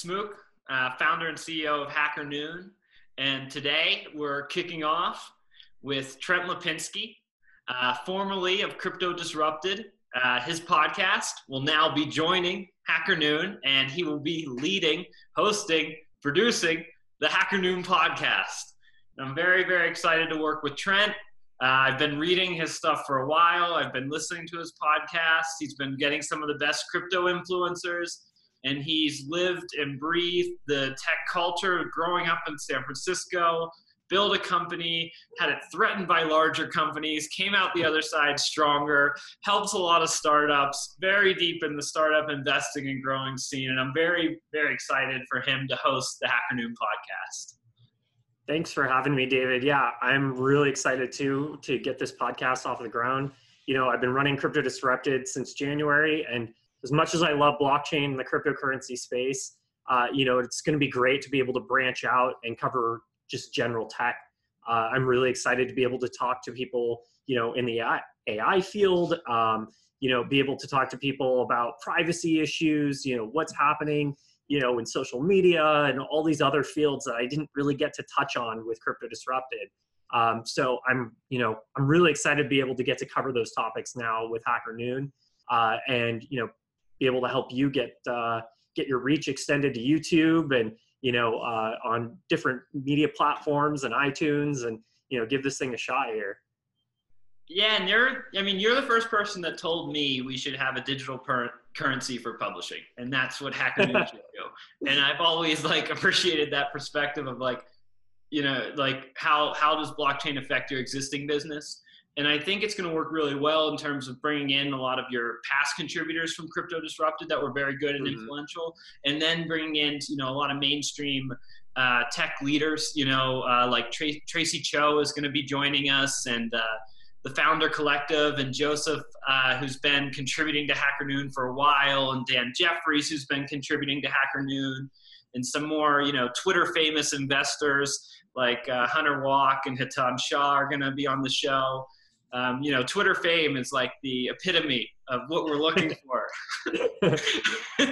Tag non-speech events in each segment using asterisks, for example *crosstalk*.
Smooke, uh, founder and CEO of Hacker Noon. And today we're kicking off with Trent Lapinski, uh, formerly of Crypto Disrupted. Uh, his podcast will now be joining Hacker Noon, and he will be leading, hosting, producing the Hacker Noon podcast. I'm very, very excited to work with Trent. Uh, I've been reading his stuff for a while. I've been listening to his podcast. He's been getting some of the best crypto influencers and he's lived and breathed the tech culture growing up in San Francisco, built a company, had it threatened by larger companies, came out the other side stronger, helps a lot of startups, very deep in the startup investing and growing scene. And I'm very, very excited for him to host the Hacker Noon podcast. Thanks for having me, David. Yeah, I'm really excited too to get this podcast off the ground. You know, I've been running Crypto Disrupted since January and as much as I love blockchain and the cryptocurrency space, uh, you know, it's going to be great to be able to branch out and cover just general tech. Uh, I'm really excited to be able to talk to people, you know, in the AI, AI field. Um, you know, be able to talk to people about privacy issues. You know, what's happening, you know, in social media and all these other fields that I didn't really get to touch on with Crypto Disrupted. Um, so I'm, you know, I'm really excited to be able to get to cover those topics now with Hacker Noon. Uh, and you know be able to help you get uh, get your reach extended to YouTube and you know uh, on different media platforms and iTunes and you know give this thing a shot here. Yeah, and you're I mean you're the first person that told me we should have a digital per- currency for publishing, and that's what Hacker Noon should do. And I've always like appreciated that perspective of like you know like how how does blockchain affect your existing business and I think it's going to work really well in terms of bringing in a lot of your past contributors from Crypto Disrupted that were very good and mm-hmm. influential, and then bringing in you know a lot of mainstream uh, tech leaders. You know, uh, like Tra- Tracy Chou is going to be joining us, and uh, the Founder Collective, and Joseph, uh, who's been contributing to Hacker Noon for a while, and Dan Jeffries, who's been contributing to Hacker Noon, and some more you know Twitter famous investors like uh, Hunter Walk and Hiten Shah are going to be on the show um, you know, Twitter fame is like the epitome of what we're looking *laughs* for. *laughs*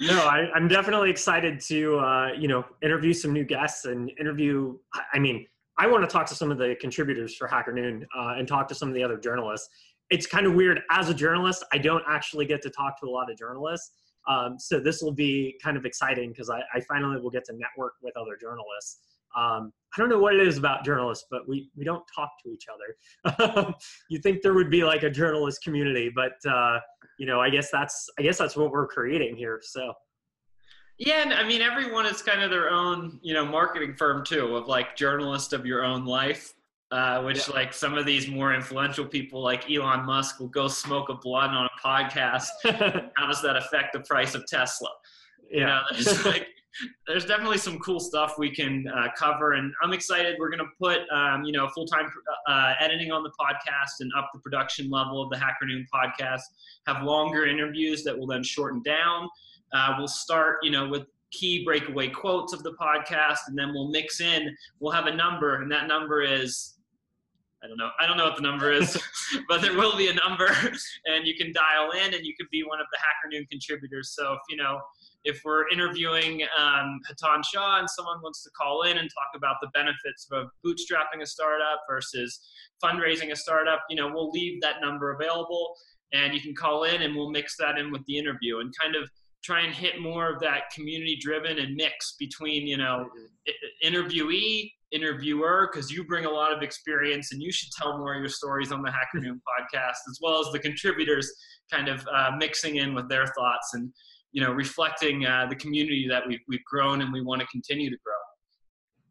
no, I, am definitely excited to, uh, you know, interview some new guests and interview. I mean, I want to talk to some of the contributors for Hacker Noon uh, and talk to some of the other journalists. It's kind of weird as a journalist. I don't actually get to talk to a lot of journalists. Um, so this will be kind of exciting because I, I finally will get to network with other journalists. Um, I don't know what it is about journalists, but we, we don't talk to each other. *laughs* you think there would be like a journalist community, but uh, you know, I guess that's I guess that's what we're creating here. So. Yeah, and I mean, everyone is kind of their own, you know, marketing firm too, of like journalist of your own life. Uh, which yeah. like some of these more influential people like Elon Musk will go smoke a blunt on a podcast. *laughs* How does that affect the price of Tesla? Yeah. You know, *laughs* there's like there's definitely some cool stuff we can uh, cover, and I'm excited. We're going to put um, you know full time uh, editing on the podcast and up the production level of the Hacker Noon podcast. Have longer interviews that will then shorten down. Uh, we'll start you know with key breakaway quotes of the podcast, and then we'll mix in. We'll have a number, and that number is I don't know. I don't know what the number is, *laughs* *laughs* but there will be a number, *laughs* and you can dial in, and you could be one of the Hacker Noon contributors. So if you know if we're interviewing um, Hiten Shah and someone wants to call in and talk about the benefits of bootstrapping a startup versus fundraising a startup, you know, we'll leave that number available and you can call in and we'll mix that in with the interview and kind of try and hit more of that community driven and mix between, you know, interviewee, interviewer, because you bring a lot of experience and you should tell more of your stories on the Hacker Noon *laughs* podcast, as well as the contributors kind of uh, mixing in with their thoughts and you know reflecting uh, the community that we've, we've grown and we want to continue to grow.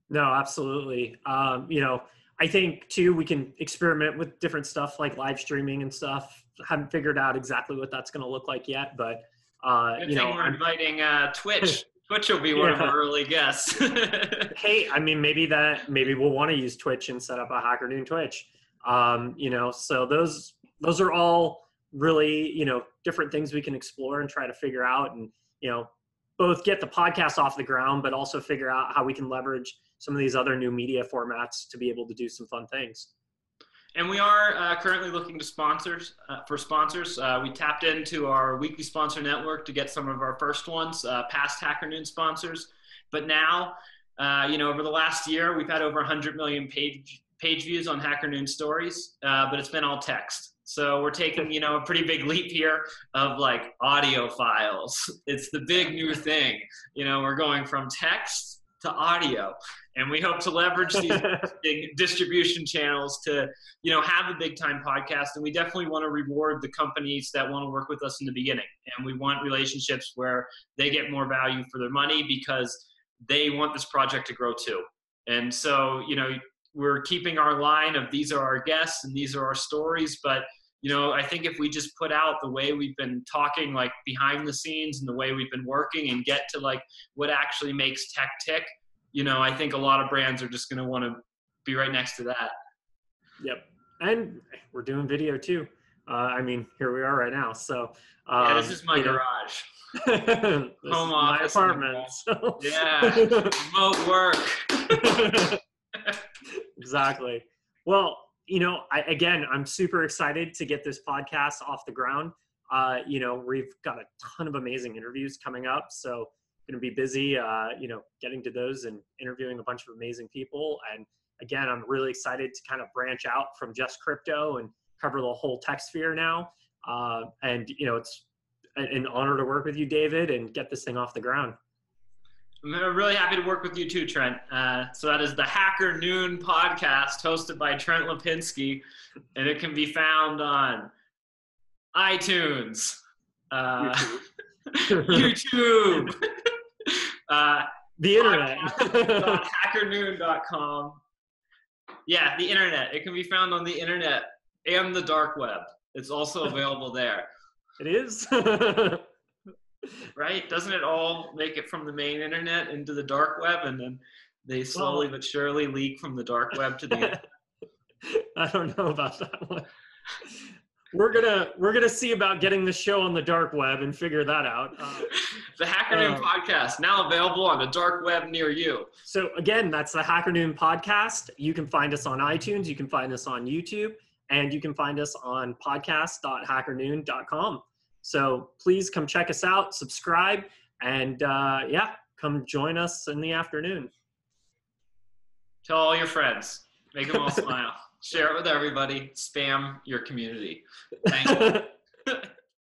No absolutely. Um, you know i think too we can experiment with different stuff like live streaming and stuff. Haven't figured out exactly what that's going to look like yet but uh, you know we're inviting uh, twitch. *laughs* Twitch will be one yeah. of our early guests. *laughs* Hey i mean maybe that maybe we'll want to use twitch and set up a hacker noon twitch. Um, you know so those those are all really you know different things we can explore and try to figure out and you know both get the podcast off the ground but also figure out how we can leverage some of these other new media formats to be able to do some fun things And we are uh, currently looking to sponsors uh, for sponsors. Uh, we tapped into our weekly sponsor network to get some of our first ones, uh, past Hacker Noon sponsors. But now, uh, you know, over the last year, we've had over 100 million page page views on Hacker Noon stories, uh, but it's been all text. So we're taking, you know, a pretty big leap here of like audio files. It's the big new thing. You know, we're going from text to audio and we hope to leverage these *laughs* big distribution channels to you know have a big time podcast and we definitely want to reward the companies that want to work with us in the beginning and we want relationships where they get more value for their money because they want this project to grow too and so you know we're keeping our line of these are our guests and these are our stories but you know i think if we just put out the way we've been talking like behind the scenes and the way we've been working and get to like what actually makes tech tick you know, I think a lot of brands are just going to want to be right next to that. Yep. And we're doing video too. Uh, I mean, here we are right now. So, um, yeah, this is my garage. *laughs* Home office. My apartment. So. Yeah. Remote work. *laughs* *laughs* exactly. Well, you know, I, again, I'm super excited to get this podcast off the ground. Uh, you know, we've got a ton of amazing interviews coming up. So, going to be busy, uh, you know, getting to those and interviewing a bunch of amazing people. And again, I'm really excited to kind of branch out from just crypto and cover the whole tech sphere now. Uh, and you know, it's an honor to work with you, David, and get this thing off the ground. I'm really happy to work with you too, Trent. Uh, so that is the Hacker Noon podcast hosted by Trent Lapinski, and it can be found on iTunes, uh, YouTube. *laughs* YouTube. Uh, the internet. hackernoon.com. Yeah, the internet. It can be found on the internet and the dark web. It's also available there. It is. *laughs* right? Doesn't it all make it from the main internet into the dark web and then they slowly well, but surely leak from the dark web to the? *laughs* I don't know about that one *laughs* we're gonna we're gonna see about getting the show on the dark web and figure that out. Uh, *laughs* the Hacker Noon uh, podcast now available on the dark web near you. So again, that's the Hacker Noon podcast. You can find us on iTunes. You can find us on YouTube, and you can find us on podcast.hackernoon.com. So please come check us out, subscribe, and uh, yeah, come join us in the afternoon. Tell all your friends. Make them all *laughs* smile share it with everybody, spam your community. Thank you. *laughs*